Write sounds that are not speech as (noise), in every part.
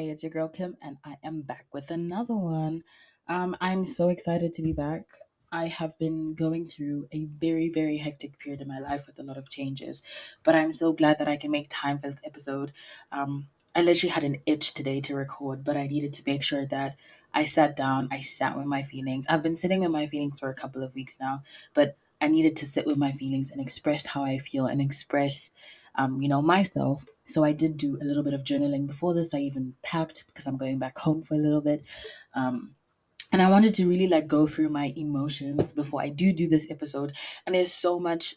Hey, it's your girl Kim, and I am back with another one. Um, I'm so excited to be back. I have been going through a very, very hectic period in my life with a lot of changes, but I'm so glad that I can make time for this episode. Um, I literally had an itch today to record, but I needed to make sure that I sat down, I sat with my feelings. I've been sitting with my feelings for a couple of weeks now, but I needed to sit with my feelings and express how I feel and express, um, you know, myself. So I did do a little bit of journaling before this. I even packed because I'm going back home for a little bit. Um, and I wanted to really like go through my emotions before I do do this episode. And there's so much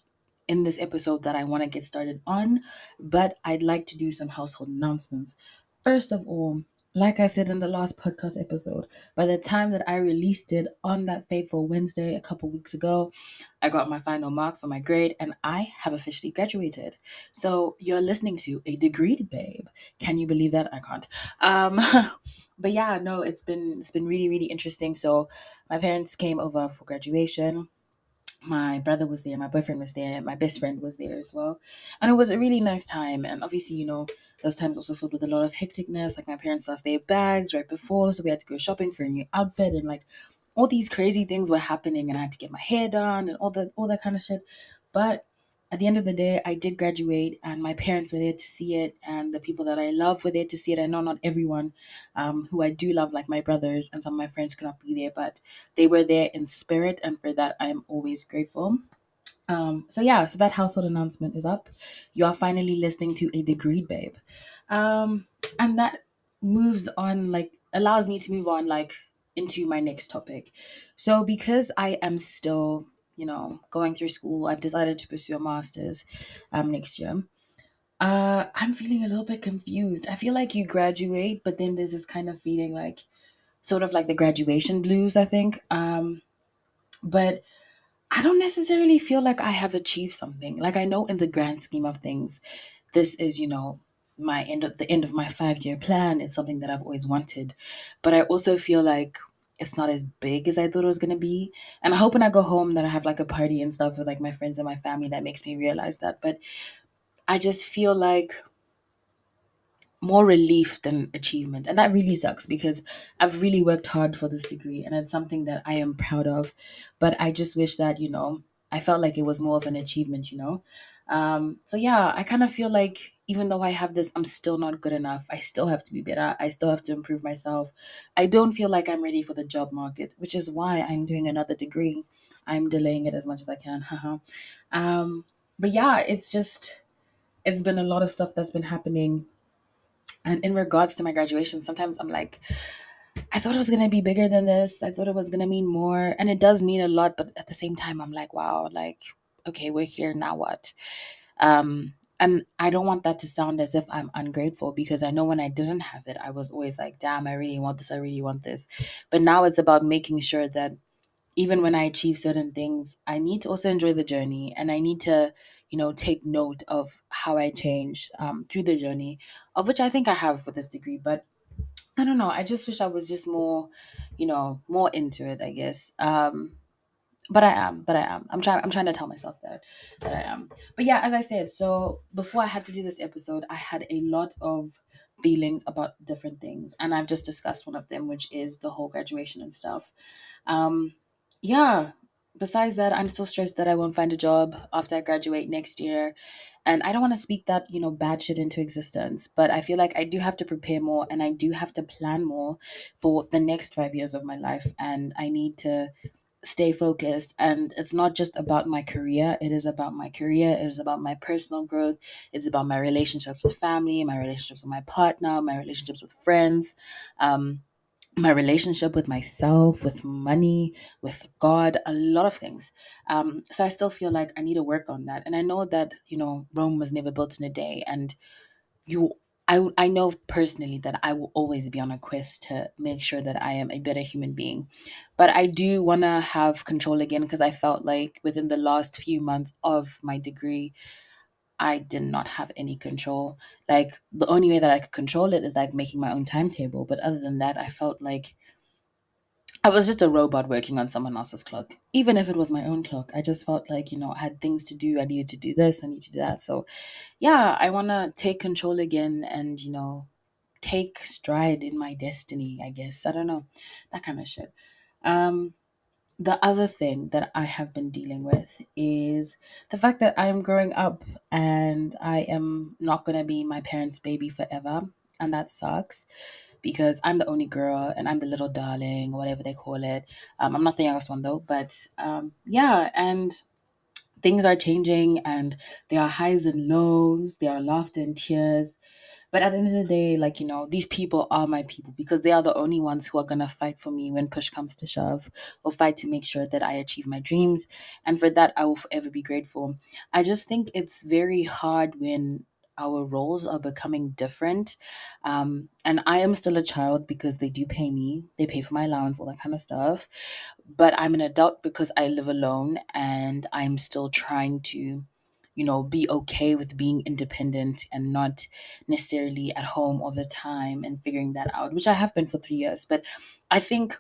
in this episode that I want to get started on, but I'd like to do some household announcements. First of all, like I said in the last podcast episode, by the time that I released it on that fateful Wednesday a couple weeks ago, I got my final mark for my grade and I have officially graduated. So you're listening to a degreed babe. Can you believe that? I can't. Um, (laughs) but yeah, no, it's been it's been really really interesting. So my parents came over for graduation my brother was there, my boyfriend was there, my best friend was there as well. And it was a really nice time. And obviously, you know, those times also filled with a lot of hecticness. Like my parents lost their bags right before, so we had to go shopping for a new outfit and like all these crazy things were happening and I had to get my hair done and all that all that kind of shit. But at the end of the day, I did graduate, and my parents were there to see it, and the people that I love were there to see it. I know not everyone um, who I do love, like my brothers and some of my friends, could not be there, but they were there in spirit, and for that, I am always grateful. Um, so yeah, so that household announcement is up. You are finally listening to a degreed babe, um, and that moves on like allows me to move on like into my next topic. So because I am still you know, going through school. I've decided to pursue a master's um, next year. Uh, I'm feeling a little bit confused. I feel like you graduate, but then there's this kind of feeling like, sort of like the graduation blues, I think. Um, but I don't necessarily feel like I have achieved something. Like I know in the grand scheme of things, this is, you know, my end of the end of my five year plan. It's something that I've always wanted. But I also feel like it's not as big as I thought it was gonna be. And I hope when I go home that I have like a party and stuff with like my friends and my family that makes me realize that. But I just feel like more relief than achievement. And that really sucks because I've really worked hard for this degree and it's something that I am proud of. But I just wish that, you know, I felt like it was more of an achievement, you know? Um, so yeah, I kind of feel like even though I have this, I'm still not good enough. I still have to be better. I still have to improve myself. I don't feel like I'm ready for the job market, which is why I'm doing another degree. I'm delaying it as much as I can. (laughs) Um, but yeah, it's just, it's been a lot of stuff that's been happening. And in regards to my graduation, sometimes I'm like, I thought it was gonna be bigger than this. I thought it was gonna mean more, and it does mean a lot. But at the same time, I'm like, wow, like, okay, we're here now. What? Um, and I don't want that to sound as if I'm ungrateful because I know when I didn't have it, I was always like, damn, I really want this. I really want this. But now it's about making sure that even when I achieve certain things, I need to also enjoy the journey and I need to, you know, take note of how I changed um, through the journey, of which I think I have with this degree. But I don't know. I just wish I was just more, you know, more into it, I guess. Um, but I am, but I am. I'm trying I'm trying to tell myself that that I am. But yeah, as I said, so before I had to do this episode, I had a lot of feelings about different things and I've just discussed one of them which is the whole graduation and stuff. Um yeah, besides that, I'm still stressed that I won't find a job after I graduate next year. And I don't want to speak that, you know, bad shit into existence, but I feel like I do have to prepare more and I do have to plan more for the next 5 years of my life. And I need to stay focused. And it's not just about my career. It is about my career. It is about my personal growth. It's about my relationships with family my relationships with my partner my relationships with friends. Um my relationship with myself with money with god a lot of things. Um so i still feel like i need to work on that. And i know that you know rome was never built in a day. And you I, I know personally that I will always be on a quest to make sure that I am a better human being. But I do want to have control again because I felt like within the last few months of my degree, I did not have any control. Like the only way that I could control it is like making my own timetable. But other than that, I felt like I was just a robot working on someone else's clock. Even if it was my own clock, I just felt like, you know, I had things to do. I needed to do this, I need to do that. So, yeah, I want to take control again and, you know, take stride in my destiny, I guess. I don't know. That kind of shit. Um, the other thing that I have been dealing with is the fact that I am growing up and I am not going to be my parents' baby forever. And that sucks because I'm the only girl and I'm the little darling, whatever they call it. Um, I'm not the youngest one though, but um, yeah, and things are changing and there are highs and lows, there are laughter and tears. But at the end of the day, like, you know, these people are my people because they are the only ones who are going to fight for me when push comes to shove or fight to make sure that I achieve my dreams. And for that, I will forever be grateful. I just think it's very hard when our roles are becoming different. Um, and I am still a child because they do pay me, they pay for my allowance, all that kind of stuff. But I'm an adult because I live alone and I'm still trying to you know, be okay with being independent and not necessarily at home all the time and figuring that out, which I have been for three years. But I think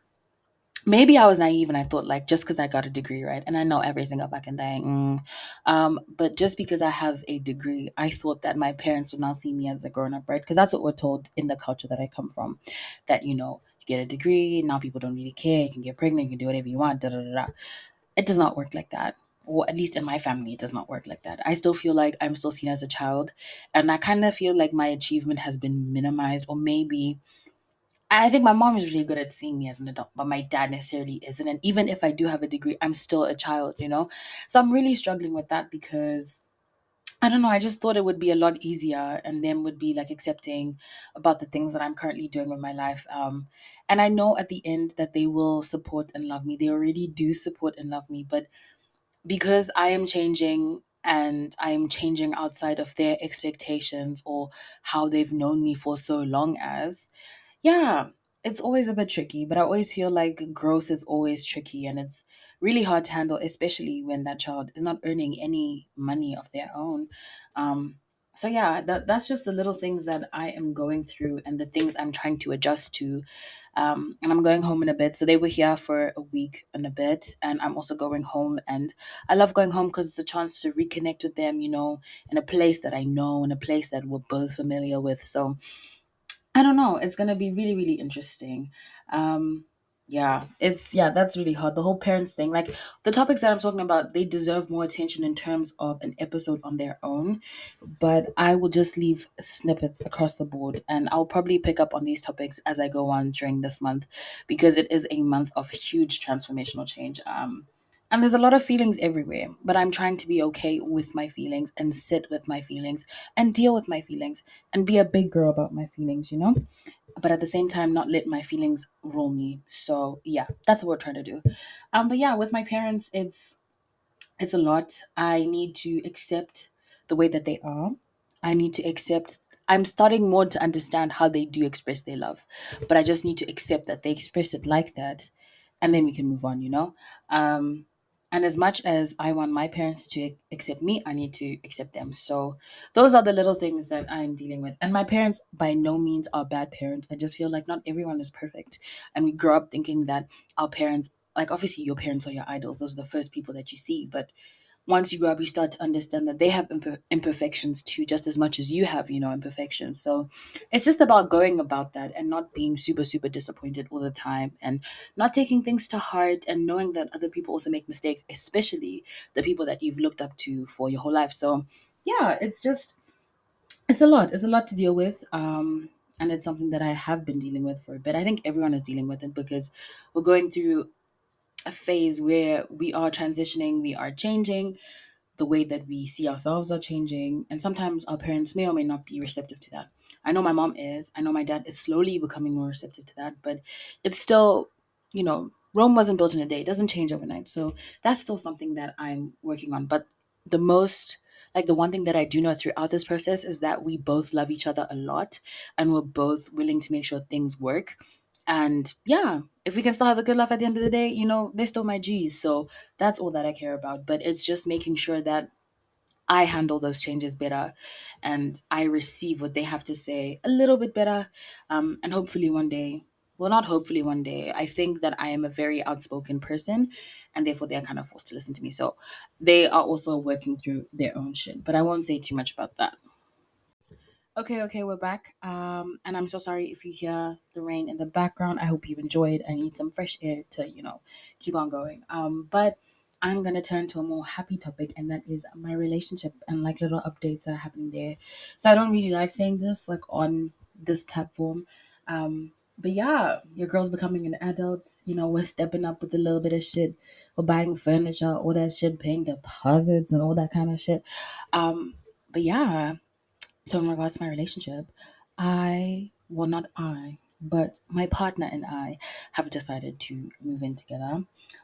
maybe I was naive and I thought like just because I got a degree, right? And I know every single fucking thing. Mm, um, but just because I have a degree, I thought that my parents would now see me as a grown up, right? Because that's what we're told in the culture that I come from, that you know you get a degree now people don't really care. You can get pregnant, you can do whatever you want. Da da da. da. It does not work like that. Or at least in my family, it does not work like that. I still feel like I'm still seen as a child, and I kind of feel like my achievement has been minimized, or maybe I think my mom is really good at seeing me as an adult, but my dad necessarily isn't. And even if I do have a degree, I'm still a child, you know? So I'm really struggling with that because I don't know, I just thought it would be a lot easier and them would be like accepting about the things that I'm currently doing with my life. Um, and I know at the end that they will support and love me. They already do support and love me, but because I am changing and I am changing outside of their expectations or how they've known me for so long as, yeah, it's always a bit tricky, but I always feel like growth is always tricky and it's really hard to handle, especially when that child is not earning any money of their own. Um, so yeah, that that's just the little things that I am going through and the things I'm trying to adjust to. Um, and I'm going home in a bit. So they were here for a week and a bit, and I'm also going home. And I love going home because it's a chance to reconnect with them, you know, in a place that I know, in a place that we're both familiar with. So I don't know. It's gonna be really, really interesting. Um, yeah, it's yeah, that's really hard. The whole parents thing, like the topics that I'm talking about, they deserve more attention in terms of an episode on their own. But I will just leave snippets across the board, and I'll probably pick up on these topics as I go on during this month, because it is a month of huge transformational change. Um, and there's a lot of feelings everywhere, but I'm trying to be okay with my feelings and sit with my feelings and deal with my feelings and be a big girl about my feelings, you know? But at the same time, not let my feelings rule me. So, yeah, that's what we're trying to do. Um, but yeah, with my parents, it's it's a lot. I need to accept the way that they are. I need to accept I'm starting more to understand how they do express their love. But I just need to accept that they express it like that and then we can move on, you know? Um and as much as I want my parents to accept me, I need to accept them. So those are the little things that I'm dealing with. And my parents by no means are bad parents. I just feel like not everyone is perfect. And we grow up thinking that our parents like obviously your parents are your idols. Those are the first people that you see, but once you grow up, you start to understand that they have imper- imperfections too, just as much as you have, you know, imperfections. So it's just about going about that and not being super, super disappointed all the time and not taking things to heart and knowing that other people also make mistakes, especially the people that you've looked up to for your whole life. So yeah, it's just, it's a lot. It's a lot to deal with. Um, and it's something that I have been dealing with for a bit. I think everyone is dealing with it because we're going through a phase where we are transitioning, we are changing, the way that we see ourselves are changing, and sometimes our parents may or may not be receptive to that. I know my mom is, I know my dad is slowly becoming more receptive to that, but it's still, you know, Rome wasn't built in a day, it doesn't change overnight. So that's still something that I'm working on. But the most like the one thing that I do know throughout this process is that we both love each other a lot and we're both willing to make sure things work and yeah, if we can still have a good laugh at the end of the day, you know, they're still my G's. So that's all that I care about. But it's just making sure that I handle those changes better and I receive what they have to say a little bit better. Um, and hopefully one day, well, not hopefully one day, I think that I am a very outspoken person and therefore they're kind of forced to listen to me. So they are also working through their own shit. But I won't say too much about that. Okay, okay, we're back. Um, and I'm so sorry if you hear the rain in the background. I hope you enjoyed. I need some fresh air to, you know, keep on going. Um, but I'm gonna turn to a more happy topic, and that is my relationship and like little updates that are happening there. So I don't really like saying this like on this platform. Um, but yeah, your girl's becoming an adult. You know, we're stepping up with a little bit of shit. We're buying furniture, all that shit, paying deposits and all that kind of shit. Um, but yeah, so, in regards to my relationship, I, well, not I, but my partner and I have decided to move in together.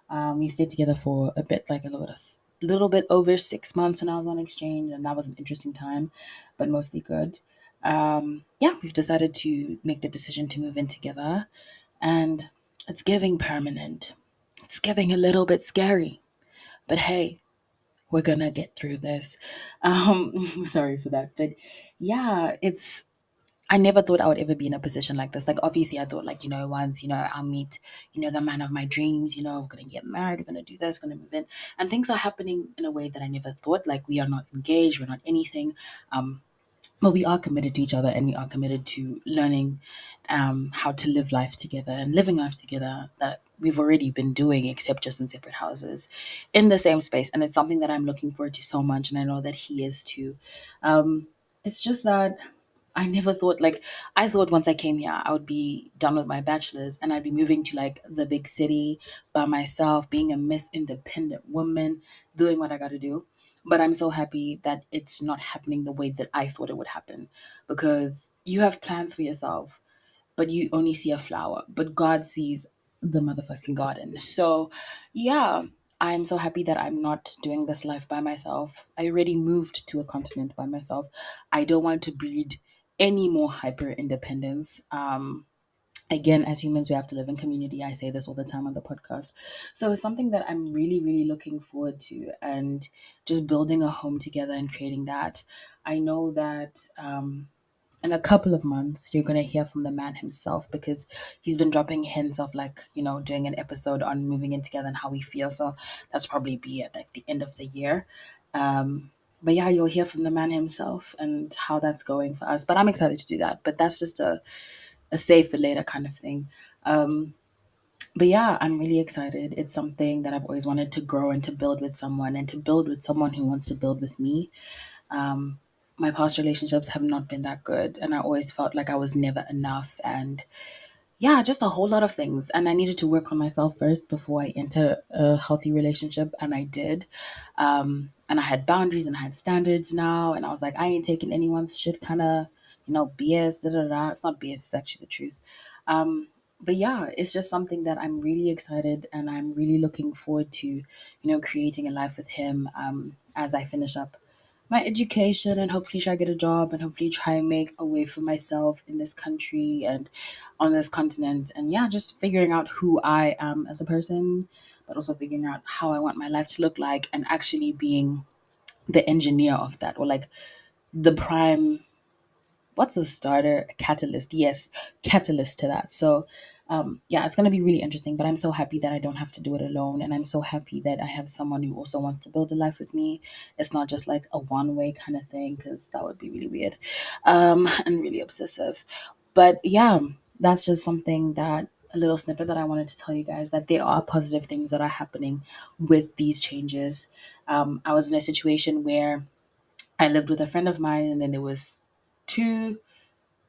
Um, we stayed together for a bit, like a little, little bit over six months when I was on exchange, and that was an interesting time, but mostly good. Um, yeah, we've decided to make the decision to move in together, and it's giving permanent. It's giving a little bit scary, but hey, we're gonna get through this. Um, (laughs) sorry for that, but yeah, it's. I never thought I would ever be in a position like this. Like, obviously, I thought, like, you know, once, you know, I'll meet, you know, the man of my dreams, you know, we're gonna get married, we're gonna do this, gonna move in. And things are happening in a way that I never thought. Like, we are not engaged, we're not anything. Um, but we are committed to each other and we are committed to learning um, how to live life together and living life together that we've already been doing except just in separate houses in the same space and it's something that i'm looking forward to so much and i know that he is too um, it's just that I never thought like I thought once I came here I would be done with my bachelor's and I'd be moving to like the big city by myself, being a Miss Independent woman, doing what I got to do. But I'm so happy that it's not happening the way that I thought it would happen because you have plans for yourself, but you only see a flower, but God sees the motherfucking garden. So, yeah, I'm so happy that I'm not doing this life by myself. I already moved to a continent by myself. I don't want to breed any more hyper independence. Um, again, as humans, we have to live in community. I say this all the time on the podcast. So it's something that I'm really, really looking forward to and just building a home together and creating that. I know that um, in a couple of months you're going to hear from the man himself because he's been dropping hints of like you know doing an episode on moving in together and how we feel so that's probably be at like the end of the year um but yeah you'll hear from the man himself and how that's going for us but i'm excited to do that but that's just a, a save for later kind of thing um but yeah i'm really excited it's something that i've always wanted to grow and to build with someone and to build with someone who wants to build with me um, my past relationships have not been that good, and I always felt like I was never enough. And yeah, just a whole lot of things. And I needed to work on myself first before I enter a healthy relationship, and I did. Um, and I had boundaries and I had standards now, and I was like, I ain't taking anyone's shit, kind of, you know, BS. Da da da. It's not BS. It's actually the truth. Um, but yeah, it's just something that I'm really excited and I'm really looking forward to, you know, creating a life with him um, as I finish up my education and hopefully try to get a job and hopefully try and make a way for myself in this country and on this continent. And yeah, just figuring out who I am as a person, but also figuring out how I want my life to look like and actually being the engineer of that or like the prime what's a starter? A catalyst. Yes, catalyst to that. So, um, yeah, it's going to be really interesting, but I'm so happy that I don't have to do it alone. And I'm so happy that I have someone who also wants to build a life with me. It's not just like a one way kind of thing, because that would be really weird um, and really obsessive. But yeah, that's just something that a little snippet that I wanted to tell you guys that there are positive things that are happening with these changes. Um, I was in a situation where I lived with a friend of mine, and then there was two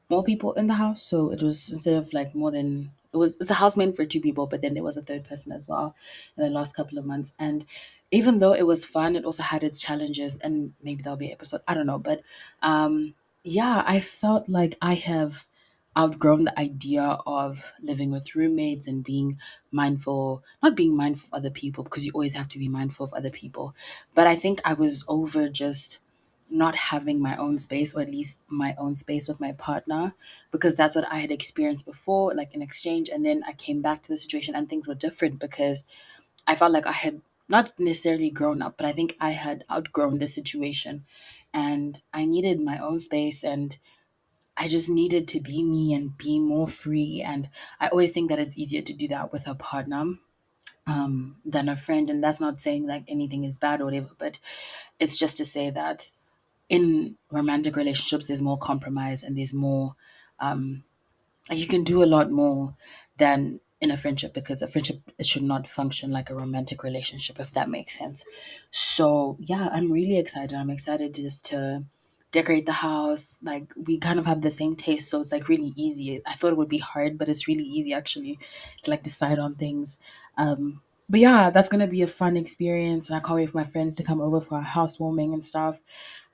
more people in the house. So it was instead of like more than it was it's a house meant for two people, but then there was a third person as well in the last couple of months. And even though it was fun, it also had its challenges and maybe there'll be an episode. I don't know. But um yeah, I felt like I have outgrown the idea of living with roommates and being mindful, not being mindful of other people because you always have to be mindful of other people. But I think I was over just not having my own space or at least my own space with my partner because that's what I had experienced before, like in exchange. And then I came back to the situation and things were different because I felt like I had not necessarily grown up, but I think I had outgrown the situation and I needed my own space and I just needed to be me and be more free. And I always think that it's easier to do that with a partner um, than a friend. And that's not saying like anything is bad or whatever, but it's just to say that in romantic relationships there's more compromise and there's more um like you can do a lot more than in a friendship because a friendship it should not function like a romantic relationship if that makes sense. So yeah i'm really excited. I'm excited just to decorate the house. Like we kind of have the same taste so it's like really easy. I thought it would be hard but it's really easy actually to like decide on things. Um but yeah that's gonna be a fun experience and i can't wait for my friends to come over for our housewarming and stuff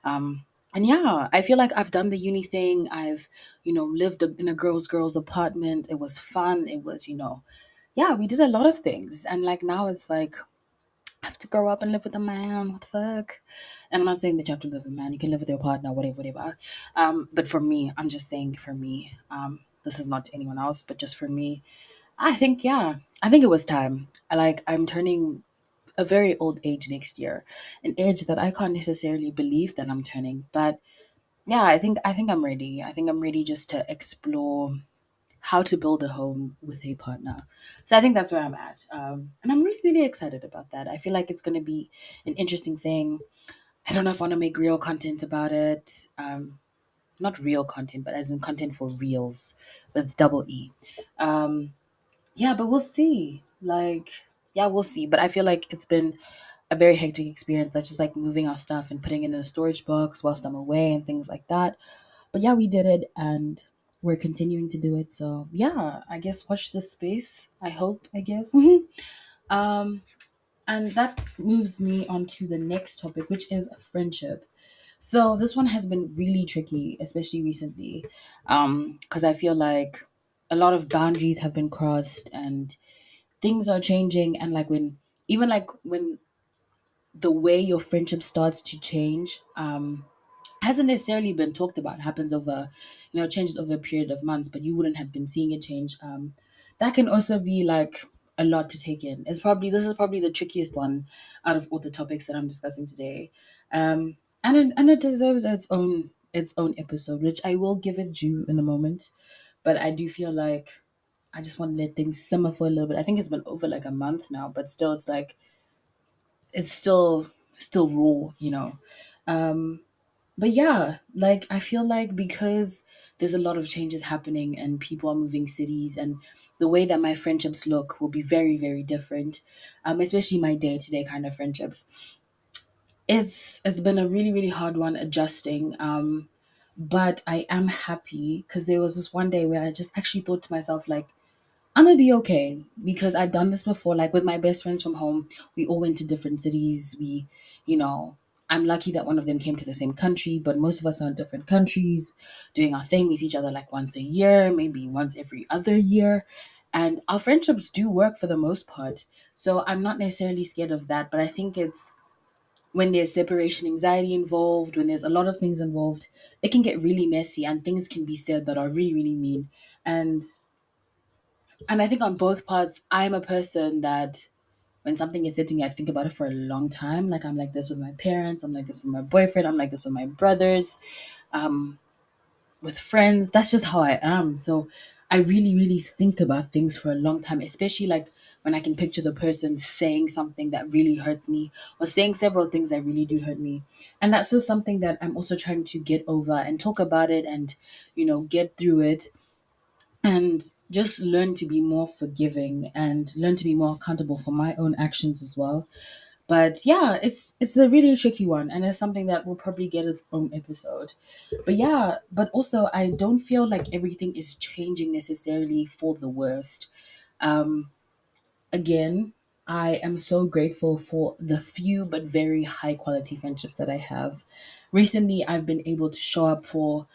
um, and yeah, I feel like I've done the uni thing. I've, you know, lived in a girls' girls apartment. It was fun. It was, you know, yeah, we did a lot of things. And like now it's like I have to grow up and live with a man. What the fuck? And I'm not saying that you have to live with a man. You can live with your partner, whatever, whatever. Um, but for me, I'm just saying for me, um, this is not to anyone else, but just for me, I think yeah, I think it was time. I like I'm turning a very old age next year, an age that I can't necessarily believe that I'm turning. But yeah, I think I think I'm ready. I think I'm ready just to explore how to build a home with a partner. So I think that's where I'm at, um, and I'm really really excited about that. I feel like it's going to be an interesting thing. I don't know if I want to make real content about it. Um, not real content, but as in content for reals with double E. Um, yeah, but we'll see. Like, yeah, we'll see. But I feel like it's been a very hectic experience. That's just like moving our stuff and putting it in a storage box whilst I'm away and things like that. But yeah, we did it and we're continuing to do it. So yeah, I guess watch this space. I hope, I guess. um, and that moves me on to the next topic, which is friendship. So this one has been really tricky, especially recently, um, because I feel like a lot of boundaries have been crossed and things are changing and like when even like when the way your friendship starts to change um hasn't necessarily been talked about happens over you know changes over a period of months but you wouldn't have been seeing it change um that can also be like a lot to take in. It's probably this is probably the trickiest one out of all the topics that i'm discussing today. Um and it, and it deserves its own its own episode which i will give it due in a moment. But i do feel like I just want to let things simmer for a little bit. I think it's been over like a month now, but still, it's like it's still still raw, you know. Um, but yeah, like I feel like because there's a lot of changes happening and people are moving cities and the way that my friendships look will be very very different, um, especially my day to day kind of friendships. It's it's been a really really hard one adjusting. Um, but I am happy because there was this one day where I just actually thought to myself like I'm gonna be okay because I've done this before. Like with my best friends from home, we all went to different cities. We, you know, I'm lucky that one of them came to the same country, but most of us are in different countries doing our thing. We see each other like once a year, maybe once every other year. And our friendships do work for the most part. So I'm not necessarily scared of that, but I think it's when there's separation anxiety involved, when there's a lot of things involved, it can get really messy and things can be said that are really, really mean. And and I think on both parts, I'm a person that when something is to me, I think about it for a long time. Like I'm like this with my parents, I'm like this with my boyfriend, I'm like this with my brothers, um, with friends. That's just how I am. So I really, really think about things for a long time, especially like when I can picture the person saying something that really hurts me or saying several things that really do hurt me. And that's just something that I'm also trying to get over and talk about it and, you know, get through it and just learn to be more forgiving and learn to be more accountable for my own actions as well. But yeah, it's it's a really tricky one and it's something that will probably get its own episode. But yeah, but also I don't feel like everything is changing necessarily for the worst. Um again, I am so grateful for the few but very high quality friendships that I have. Recently, I've been able to show up for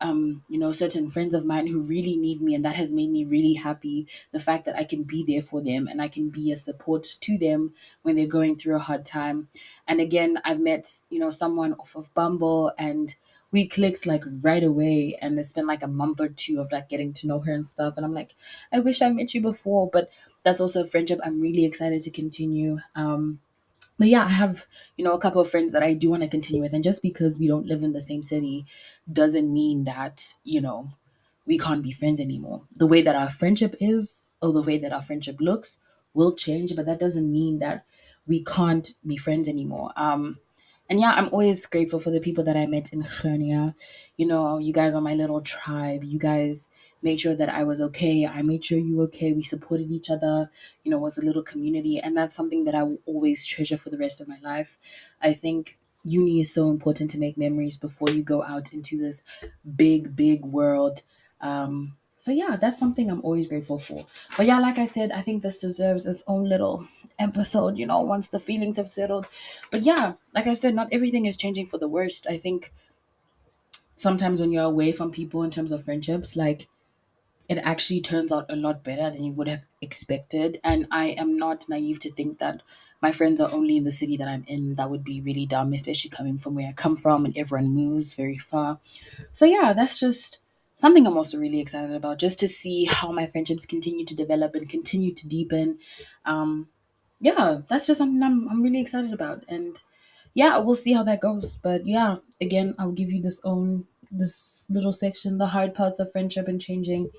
um, you know, certain friends of mine who really need me, and that has made me really happy. The fact that I can be there for them and I can be a support to them when they're going through a hard time. And again, I've met, you know, someone off of Bumble and we clicked like right away and it's been like a month or two of like getting to know her and stuff and i'm like i wish i met you before but that's also a friendship i'm really excited to continue um but yeah, I have, you know, a couple of friends that I do want to continue with. And just because we don't live in the same city doesn't mean that, you know, we can't be friends anymore. The way that our friendship is, or the way that our friendship looks, will change, but that doesn't mean that we can't be friends anymore. Um, and yeah, I'm always grateful for the people that I met in Chronia. You know, you guys are my little tribe. You guys made sure that I was okay. I made sure you were okay. We supported each other. You know, it was a little community, and that's something that I will always treasure for the rest of my life. I think uni is so important to make memories before you go out into this big, big world. Um, so yeah, that's something I'm always grateful for. But yeah, like I said, I think this deserves its own little episode, you know, once the feelings have settled. But yeah, like I said, not everything is changing for the worst. I think sometimes when you're away from people in terms of friendships, like it actually turns out a lot better than you would have expected. And I am not naive to think that my friends are only in the city that I'm in. That would be really dumb, especially coming from where I come from and everyone moves very far. So yeah, that's just something I'm also really excited about, just to see how my friendships continue to develop and continue to deepen. Um, yeah, that's just something I'm I'm really excited about. And yeah, we'll see how that goes. But yeah, again, I'll give you this own this little section, the hard parts of friendship and changing.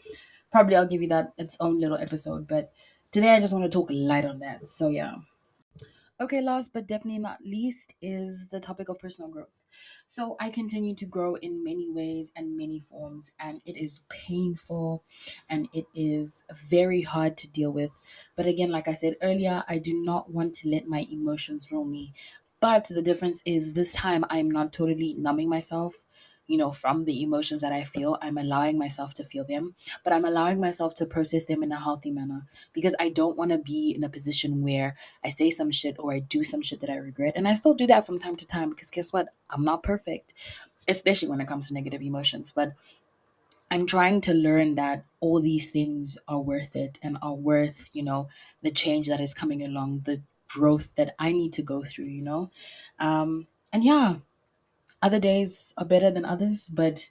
Probably I'll give you that its own little episode. But today I just want to talk light on that. So yeah. Okay, last but definitely not least is the topic of personal growth. So I continue to grow in many ways and many forms, and it is painful and it is very hard to deal with. But again, like I said earlier, I do not want to let my emotions rule me. But the difference is this time I'm not totally numbing myself you know, from the emotions that I feel. I'm allowing myself to feel them, but I'm allowing myself to process them in a healthy manner because I don't want to be in a position where I say some shit or I do some shit that I regret. And I still do that from time to time because guess what? I'm not perfect, especially when it comes to negative emotions. But I'm trying to learn that all these things are worth it and are worth, you know, the change that is coming along, the growth that I need to go through, you know? Um, and yeah, other days are better than others, but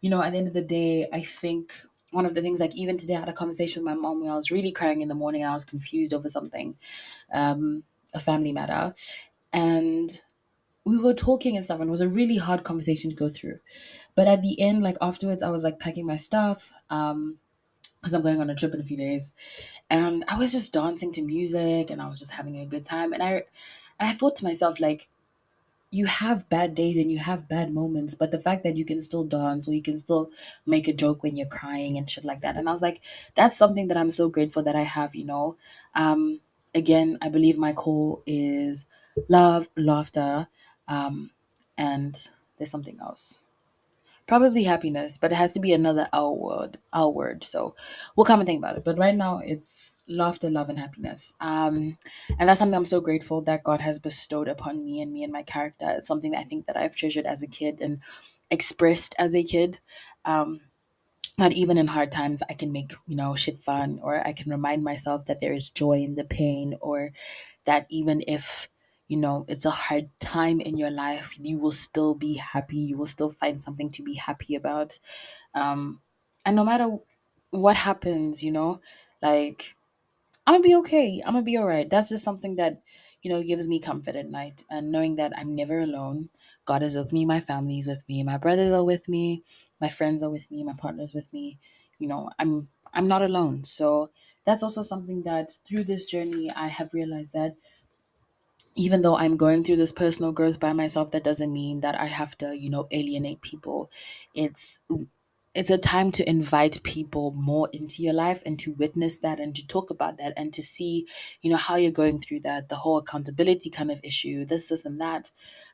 you know, at the end of the day, I think one of the things like even today I had a conversation with my mom where I was really crying in the morning and I was confused over something, um, a family matter. And we were talking and stuff and it was a really hard conversation to go through. But at the end, like afterwards, I was like packing my stuff, um, because I'm going on a trip in a few days. And I was just dancing to music and I was just having a good time. And I and I thought to myself, like, you have bad days and you have bad moments, but the fact that you can still dance or you can still make a joke when you're crying and shit like that. And I was like, that's something that I'm so grateful that I have, you know. Um, again, I believe my core is love, laughter, um, and there's something else. Probably happiness, but it has to be another. L word. So we'll come and think about it. But right now, it's laughter, love, and happiness. Um, and that's something I'm so grateful that God has bestowed upon me and me and my character. It's something that I think that I've treasured as a kid and expressed as a kid. Um, not even in hard times, I can make you know shit fun, or I can remind myself that there is joy in the pain, or that even if you know it's a hard time in your life, you will still be happy. You will still find something to be happy about. Um, and no matter what happens, you know, like I'm gonna be okay. I'm gonna be all right. That's just something that, you know, gives me comfort at night. And knowing that I'm never alone. God is with me, my family is with me, my brothers are with me, my friends are with me, my partner's with me. You know, I'm I'm not alone. So that's also something that through this journey I have realized that even though I'm going through this personal growth by myself, that doesn't mean that I have to, you know, alienate people. It's it's a time to invite people more into your life and to witness that and to talk about that and to see, you know, how you're going through that, the whole accountability kind of issue, this, this, and that.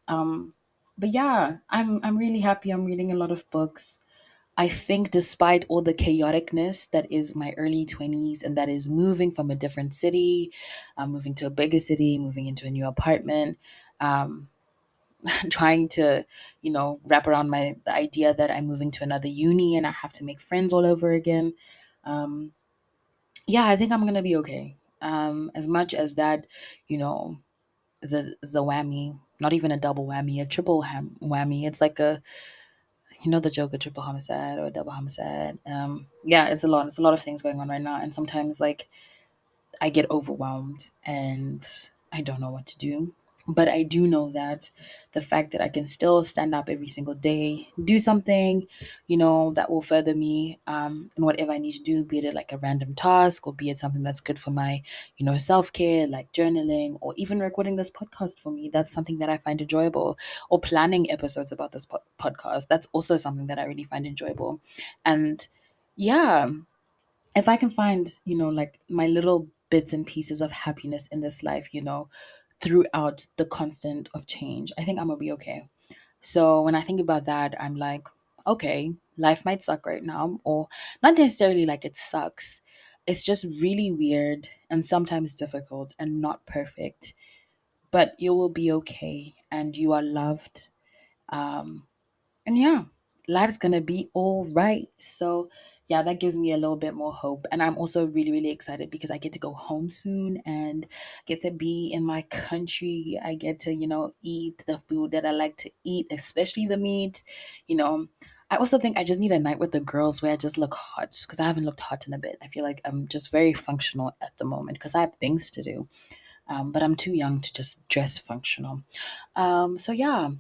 Um, but yeah, I'm I'm really happy. I'm reading a lot of books. I think despite all the chaoticness that is my early 20s and that is moving from a different city, uh, moving to a bigger city, moving into a new apartment, um, (laughs) trying to, you know, wrap around my the idea that I'm moving to another uni and I have to make friends all over again. Um, yeah, I think I'm gonna be okay. Um, as much as that, you know, is a, is a whammy, not even a double whammy, a triple ham- whammy. It's like a, you know, the joke, a triple homicide or double homicide. Um, yeah, it's a lot. It's a lot of things going on right now, and sometimes like I get overwhelmed and I don't know what to do. But I do know that the fact that I can still stand up every single day, do something, you know, that will further me um, in whatever I need to do, be it like a random task or be it something that's good for my, you know, self care, like journaling or even recording this podcast for me. That's something that I find enjoyable. Or planning episodes about this po- podcast. That's also something that I really find enjoyable. And yeah, if I can find, you know, like my little bits and pieces of happiness in this life, you know, throughout the constant of change, I think I'm gonna be okay. So when I think about that, I'm like, okay, life might suck right now, or not necessarily like it sucks. It's just really weird and sometimes difficult and not perfect, but you will be okay and you are loved. Um, and yeah, life's gonna be all right. So yeah, that gives me a little bit more hope. And I'm also really, really excited because I get to go home soon and get to be in my country. I get to, you know, eat the food that I like to eat, especially the meat. You know, I also think I just need a night with the girls where I just look hot because I haven't looked hot in a bit. I feel like I'm just very functional at the moment because I have things to do. Um, but I'm too young to just dress functional. Um, so yeah,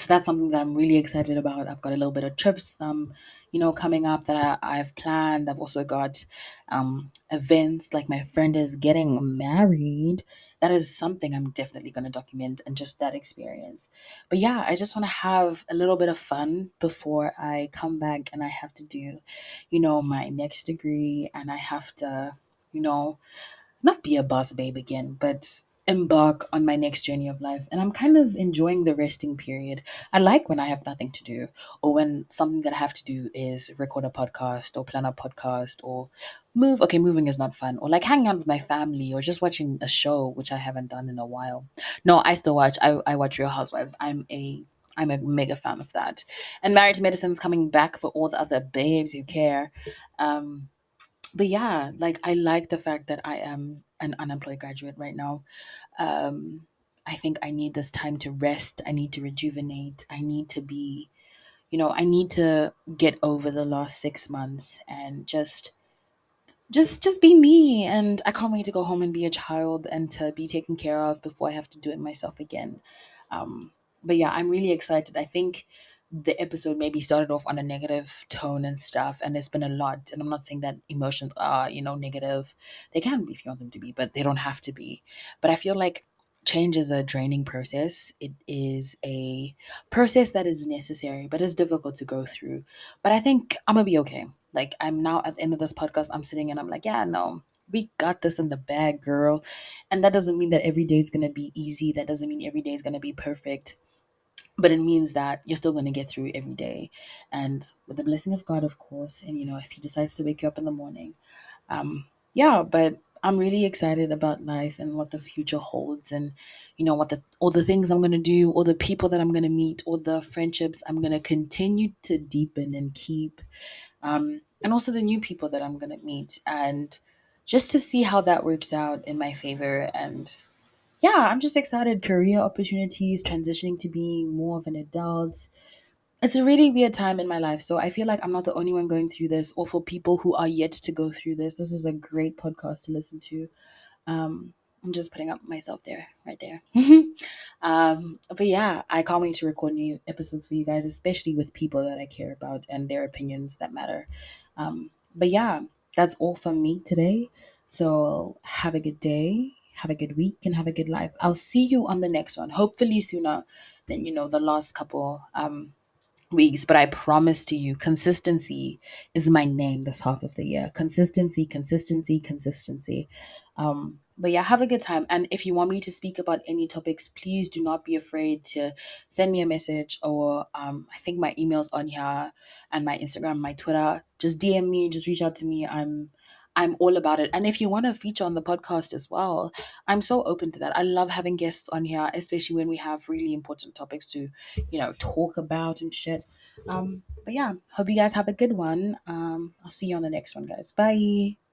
so that's something that I'm really excited about. I've got a little bit of trips, um, you know, coming up that I, I've planned. I've also got um, events like my friend is getting married. That is something I'm definitely going to document and just that experience. But yeah, I just want to have a little bit of fun before I come back and I have to do, you know, my next degree and I have to, you know, not be a boss babe again, but embark on my next journey of life. And I'm kind of enjoying the resting period. I like when I have nothing to do, or when something that I have to do is record a podcast, or plan a podcast, or move. Okay, moving is not fun, or like hanging out with my family, or just watching a show, which I haven't done in a while. No, I still watch. I, I watch Real Housewives. I'm a I'm a mega fan of that. And Married to Medicine's coming back for all the other babes who care. Um, but yeah, like I like the fact that I am an unemployed graduate right now. Um, I think I need this time to rest. I need to rejuvenate. I need to be, you know, I need to get over the last six months and just just just be me and i can't wait to go home and be a child and to be taken care of before i have to do it myself again um but yeah i'm really excited i think the episode maybe started off on a negative tone and stuff and it's been a lot and i'm not saying that emotions are you know negative they can be if you want them to be but they don't have to be but i feel like change is a draining process it is a process that is necessary but it's difficult to go through but i think i'm gonna be okay like I'm now at the end of this podcast, I'm sitting and I'm like, yeah, no, we got this in the bag, girl. And that doesn't mean that every day is gonna be easy. That doesn't mean every day is gonna be perfect. But it means that you're still gonna get through every day. And with the blessing of God, of course, and you know, if he decides to wake you up in the morning. Um, yeah, but I'm really excited about life and what the future holds and you know what the all the things I'm gonna do, all the people that I'm gonna meet, all the friendships I'm gonna continue to deepen and keep um, and also the new people that I'm going to meet, and just to see how that works out in my favor. And yeah, I'm just excited. Career opportunities, transitioning to being more of an adult. It's a really weird time in my life. So I feel like I'm not the only one going through this, or for people who are yet to go through this. This is a great podcast to listen to. Um, I'm just putting up myself there, right there. (laughs) um, but yeah, I can't wait to record new episodes for you guys, especially with people that I care about and their opinions that matter. Um, but yeah, that's all from me today. So have a good day, have a good week, and have a good life. I'll see you on the next one, hopefully sooner than you know the last couple. Um, weeks, but I promise to you, consistency is my name this half of the year. Consistency, consistency, consistency. Um, but yeah, have a good time. And if you want me to speak about any topics, please do not be afraid to send me a message or um, I think my email's on here and my Instagram, my Twitter. Just DM me, just reach out to me. I'm I'm all about it. And if you want to feature on the podcast as well, I'm so open to that. I love having guests on here, especially when we have really important topics to, you know, talk about and shit. Um, but yeah, hope you guys have a good one. Um, I'll see you on the next one, guys. Bye.